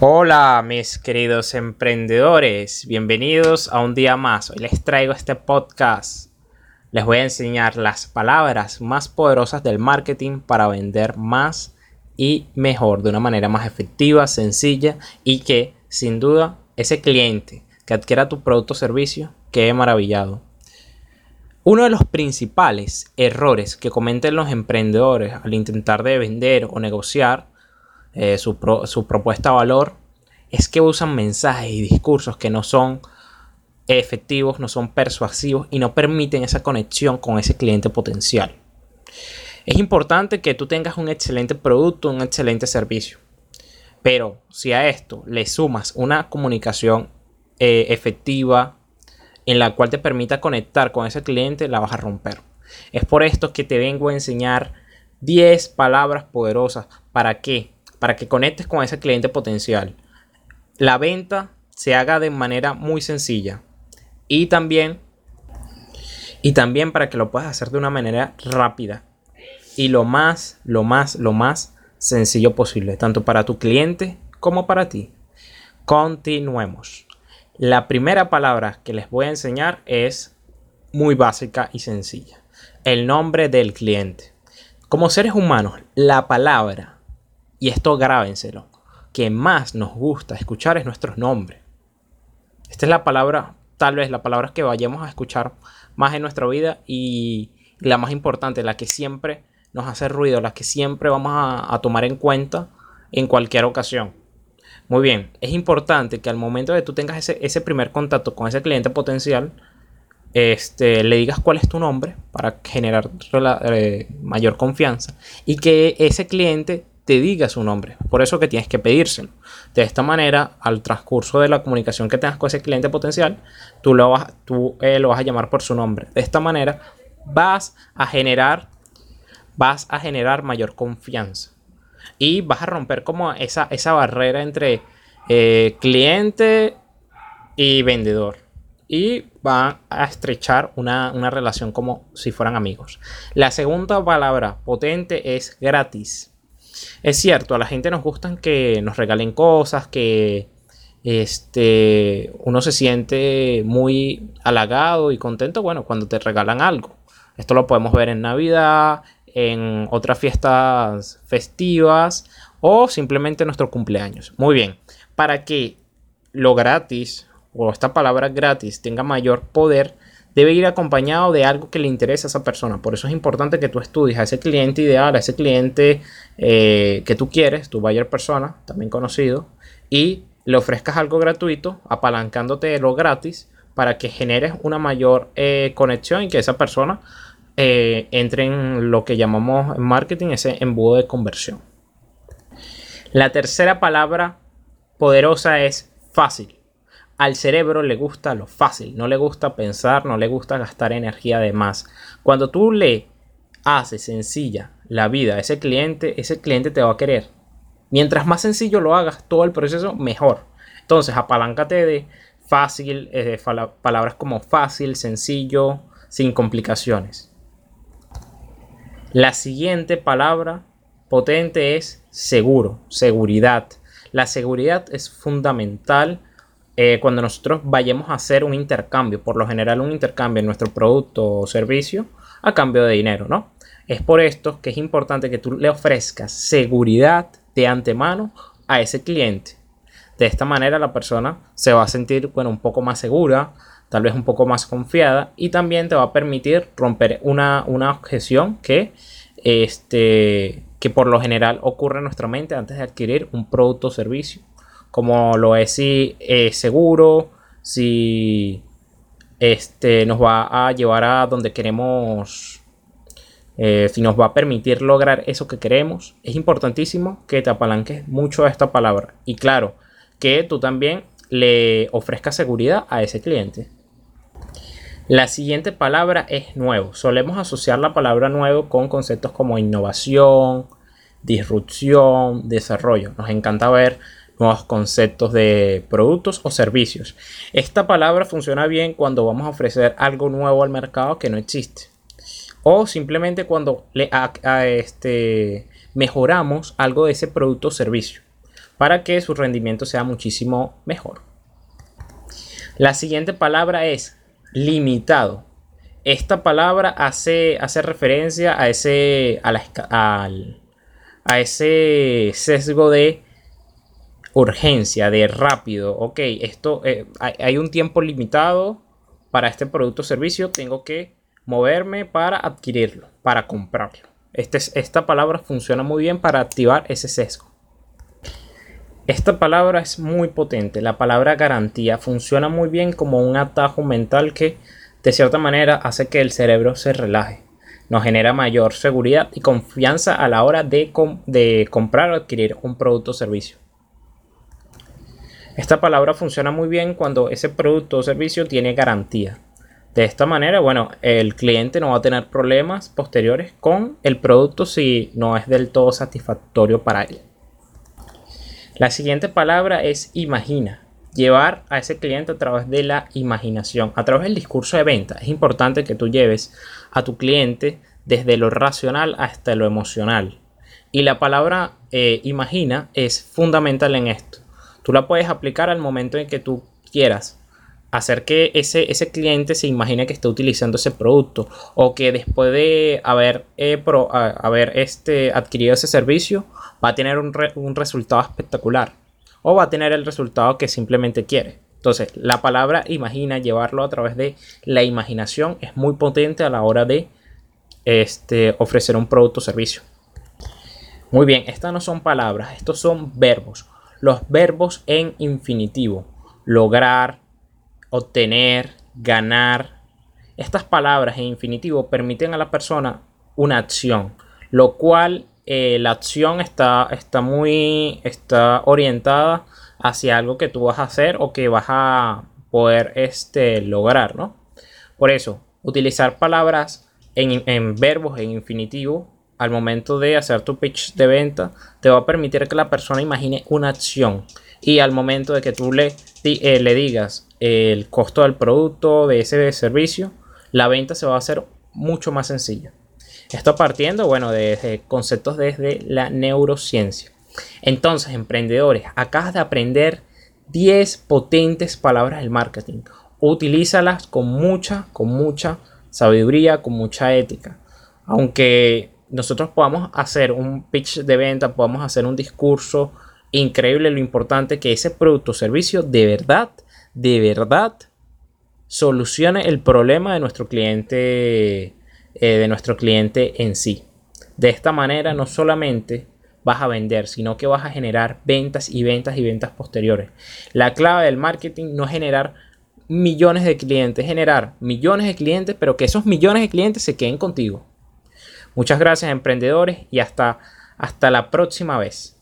Hola mis queridos emprendedores, bienvenidos a un día más. Hoy les traigo este podcast. Les voy a enseñar las palabras más poderosas del marketing para vender más y mejor, de una manera más efectiva, sencilla y que sin duda ese cliente que adquiera tu producto o servicio quede maravillado. Uno de los principales errores que cometen los emprendedores al intentar de vender o negociar eh, su, propuesta de valor, es que usan mensajes y discursos que no son efectivos, no son persuasivos y no permiten esa conexión con ese cliente potencial. Es importante que tú tengas un excelente producto, un excelente servicio. Pero si a esto le sumas una comunicación eh, efectiva en la cual te permita conectar con ese cliente, la vas a romper. Es por esto que te vengo a enseñar 10 palabras poderosas. ¿Para qué? Para que conectes con ese cliente potencial. La venta se haga de manera muy sencilla y también y también para que lo puedas hacer de una manera rápida y lo más, lo más, lo más sencillo posible, tanto para tu cliente como para ti. Continuemos. La primera palabra que les voy a enseñar es muy básica y sencilla. El nombre del cliente. Como seres humanos, la palabra y esto grábenselo, que más nos gusta escuchar es nuestros nombres. Esta es la palabra, tal vez la palabra que vayamos a escuchar más en nuestra vida y la más importante, la que siempre nos hace ruido, la que siempre vamos a, tomar en cuenta en cualquier ocasión. Muy bien, es importante que al momento de que tú tengas ese, primer contacto con ese cliente potencial, este, le digas cuál es tu nombre para generar eh, mayor confianza y que ese cliente te diga su nombre. Por eso que tienes que pedírselo. De esta manera, al transcurso de la comunicación que tengas con ese cliente potencial, tú lo vas, tú, eh, lo vas a llamar por su nombre. De esta manera, vas a generar, vas a generar mayor confianza. Y vas a romper como esa, esa barrera entre eh, cliente y vendedor. Y va a estrechar una, una relación como si fueran amigos. La segunda palabra potente es gratis. Es cierto, a la gente nos gustan que nos regalen cosas, que este, uno se siente muy halagado y contento, bueno, cuando te regalan algo. Esto lo podemos ver en Navidad, en otras fiestas festivas o simplemente en nuestro cumpleaños. Muy bien, para que lo gratis o esta palabra gratis tenga mayor poder, debe ir acompañado de algo que le interese a esa persona. Por eso es importante que tú estudies a ese cliente ideal, a ese cliente eh, que tú quieres, tu buyer persona, también conocido, y le ofrezcas algo gratuito, apalancándote de lo gratis para que generes una mayor eh, conexión y que esa persona eh, entre en lo que llamamos marketing ese embudo de conversión. La tercera palabra poderosa es fácil al cerebro le gusta lo fácil, no le gusta pensar, no le gusta gastar energía de más. Cuando tú le haces sencilla la vida a ese cliente, ese cliente te va a querer. Mientras más sencillo lo hagas todo el proceso, mejor. Entonces, apaláncate de fácil, eh, palabras como fácil, sencillo, sin complicaciones. La siguiente palabra potente es seguro, seguridad. La seguridad es fundamental eh, cuando nosotros vayamos a hacer un intercambio, por lo general un intercambio en nuestro producto o servicio a cambio de dinero, ¿no? Es por esto que es importante que tú le ofrezcas seguridad de antemano a ese cliente. De esta manera la persona se va a sentir, bueno, un poco más segura, tal vez un poco más confiada y también te va a permitir romper una, una objeción que, este, que por lo general ocurre en nuestra mente antes de adquirir un producto o servicio como lo es si es seguro, si este, nos va a llevar a donde queremos, eh, si nos va a permitir lograr eso que queremos. Es importantísimo que te apalanques mucho a esta palabra. Y claro, que tú también le ofrezcas seguridad a ese cliente. La siguiente palabra es nuevo. Solemos asociar la palabra nuevo con conceptos como innovación, disrupción, desarrollo. Nos encanta ver nuevos conceptos de productos o servicios. Esta palabra funciona bien cuando vamos a ofrecer algo nuevo al mercado que no existe. O simplemente cuando le, este, mejoramos algo de ese producto o servicio. para que su rendimiento sea muchísimo mejor. La siguiente palabra es limitado. Esta palabra hace, hace referencia a ese, a, a ese sesgo de urgencia, de rápido. Ok, esto eh, hay, un tiempo limitado para este producto o servicio. Tengo que moverme para adquirirlo, para comprarlo. Este, esta palabra funciona muy bien para activar ese sesgo. Esta palabra es muy potente. La palabra garantía funciona muy bien como un atajo mental que de cierta manera hace que el cerebro se relaje. Nos genera mayor seguridad y confianza a la hora de, de comprar o adquirir un producto o servicio. Esta palabra funciona muy bien cuando ese producto o servicio tiene garantía. De esta manera, bueno, el cliente no va a tener problemas posteriores con el producto si no es del todo satisfactorio para él. La siguiente palabra es imagina. Llevar a ese cliente a través de la imaginación, a través del discurso de venta. Es importante que tú lleves a tu cliente desde lo racional hasta lo emocional. Y la palabra eh, imagina es fundamental en esto. Tú la puedes aplicar al momento en que tú quieras hacer que ese, ese cliente se imagine que está utilizando ese producto o que después de haber, eh, haber este, adquirido ese servicio va a tener un, un resultado espectacular o va a tener el resultado que simplemente quiere. Entonces, la palabra imagina, llevarlo a través de la imaginación es muy potente a la hora de este, ofrecer un producto o servicio. Muy bien, estas no son palabras, estos son verbos. Los verbos en infinitivo. Lograr, obtener, ganar. Estas palabras en infinitivo permiten a la persona una acción, lo cual eh, la acción está, está muy está orientada hacia algo que tú vas a hacer o que vas a poder este, lograr, ¿no? Por eso, utilizar palabras en, en verbos en infinitivo al momento de hacer tu pitch de venta te va a permitir que la persona imagine una acción y al momento de que tú le, eh, le digas el costo del producto, de ese servicio, la venta se va a hacer mucho más sencilla. Esto partiendo, bueno, de, conceptos desde la neurociencia. Entonces, emprendedores, acabas de aprender 10 potentes palabras del marketing. Utilízalas con mucha, con mucha sabiduría, con mucha ética. Aunque nosotros podamos hacer un pitch de venta, podamos hacer un discurso increíble, lo importante que ese producto o servicio de verdad, de verdad solucione el problema de nuestro cliente, eh, de nuestro cliente en sí. De esta manera no solamente vas a vender, sino que vas a generar ventas y ventas y ventas posteriores. La clave del marketing no es generar millones de clientes, generar millones de clientes, pero que esos millones de clientes se queden contigo. Muchas gracias emprendedores y hasta, hasta la próxima vez.